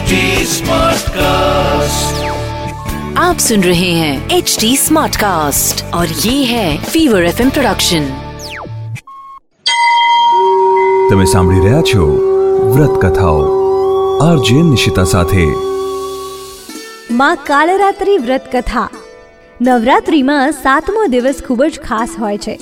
HD Smartcast. आप सुन रहे हैं एच डी स्मार्ट कास्ट और ये है फीवर एफ प्रोडक्शन તમે સાંભળી રહ્યા છો વ્રત કથાઓ આરજે નિશિતા સાથે માં કાલરાત્રિ વ્રત કથા નવરાત્રિમાં સાતમો દિવસ ખૂબ જ ખાસ હોય છે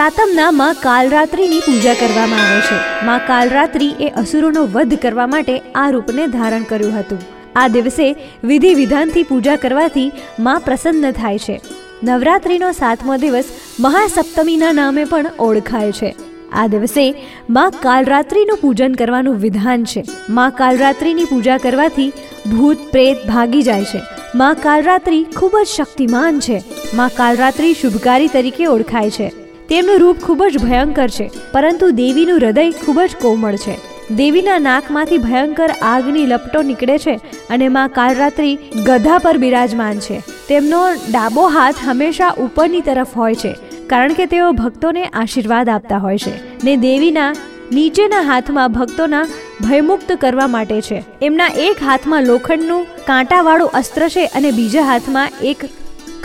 સાતમના માં કાલરાત્રિની પૂજા કરવામાં આવે છે. માં કાલરાત્રિ એ અસુરોનો વધ કરવા માટે આ રૂપને ધારણ કર્યું હતું. આ દિવસે વિધિ વિધાનથી પૂજા કરવાથી માં પ્રસન્ન થાય છે. નવરાત્રિનો સાતમો દિવસ મહાસપ્તમીના નામે પણ ઓળખાય છે. આ દિવસે માં કાલરાત્રિનું પૂજન કરવાનું વિધાન છે. માં કાલરાત્રિની પૂજા કરવાથી ભૂત, પ્રેત ભાગી જાય છે. માં કાલરાત્રિ ખૂબ જ શક્તિમાન છે. માં કાલરાત્રિ શુભકારી તરીકે ઓળખાય છે. તેમનું રૂપ ખૂબ જ ભયંકર છે, પરંતુ દેવીનું હૃદય ખૂબ જ કોમળ છે. દેવીના નાકમાંથી ભયંકર આગની લપટો નીકળે છે અને માં કાલરાત્રિ ગધા પર બિરાજમાન છે. તેમનો ડાબો હાથ હંમેશા ઉપરની તરફ હોય છે, કારણ કે તેઓ ભક્તોને આશીર્વાદ આપતા હોય છે ને દેવીના નીચેના હાથમાં ભક્તોના ભયમુક્ત કરવા માટે છે. એમના એક હાથમાં લોખંડનું કાંટાવાળું અસ્ત્ર છે અને બીજા હાથમાં એક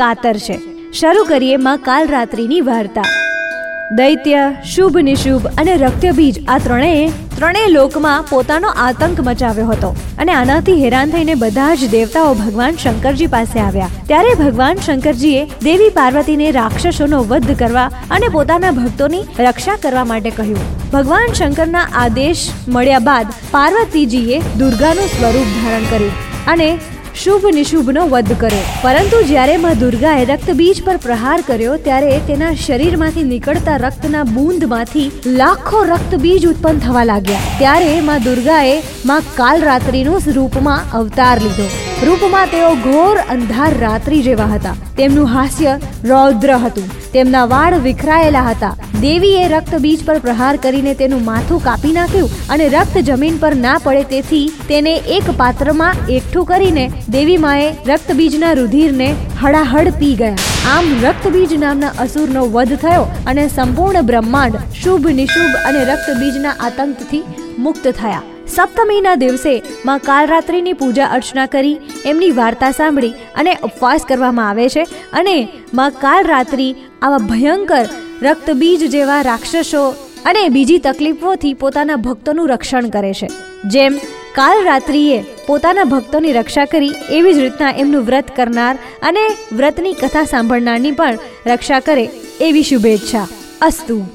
કાતર છે. શરૂ કરીએ માં કાલરાત્રિની વાર્તા. દૈત્ય, શુભ નિશુભ અને રક્તબીજ આ ત્રણેય ત્રણેય લોકમાં પોતાનો આતંક મચાવ્યો હતો અને આનાથી હેરાન થઈને બધા જ દેવતાઓ ભગવાન શંકરજી પાસે આવ્યા. ત્યારે ભગવાન શંકરજીએ દેવી પાર્વતીને રાક્ષસોનો વધ કરવા અને પોતાના ભક્તોની રક્ષા કરવા માટે કહ્યું. ભગવાન શંકરના આદેશ મળ્યા બાદ પાર્વતીજીએ દુર્ગાનું સ્વરૂપ ધારણ કર્યું અને શુભ નિશુભનો વધ કર્યો. પરંતુ જ્યારે માં દુર્ગાએ રક્તબીજ પર પ્રહાર કર્યો, ત્યારે તેના શરીરમાંથી નીકળતા રક્તના બૂંદમાંથી લાખો રક્તબીજ ઉત્પન્ન થવા લાગ્યા. ત્યારે માં દુર્ગાએ માં કાલરાત્રિનું રૂપમાં અવતાર લીધો. રૂપમાં તેઓ ઘોર અંધાર રાત્રિ જેવા હતા. તેમનું હાસ્ય રૌદ્ર હતું. તેમના વાળ વિખરાયેલા હતા. દેવીએ રક્તબીજ પર પ્રહાર કરીને તેનું માથું કાપી નાખ્યું અને રક્ત જમીન પર ના પડે તેથી તેને એક પાત્રમાં એકઠું કરીને દેવી માએ રક્તબીજના રુધિરને હડાહડ પી ગયા. આમ રક્તબીજ નામના અસુરનો વધ થયો અને સંપૂર્ણ બ્રહ્માંડ શુભ નિશુભ અને રક્તબીજના આતંકથી મુક્ત થયા. સપ્તમીના દિવસે માં કાલરાત્રિની પૂજા અર્ચના કરી, એમની વાર્તા સાંભળી અને ઉપવાસ કરવામાં આવે છે અને માં કાલરાત્રિ આવા ભયંકર રક્તબીજ જેવા રાક્ષસો અને બીજી તકલીફોથી પોતાના ભક્તોનું રક્ષણ કરે છે. જેમ કાલરાત્રિએ પોતાના ભક્તોની રક્ષા કરી, એવી જ રીતના એમનું વ્રત કરનાર અને વ્રતની કથા સાંભળનારની પણ રક્ષા કરે એવી શુભેચ્છા. અસ્તુ.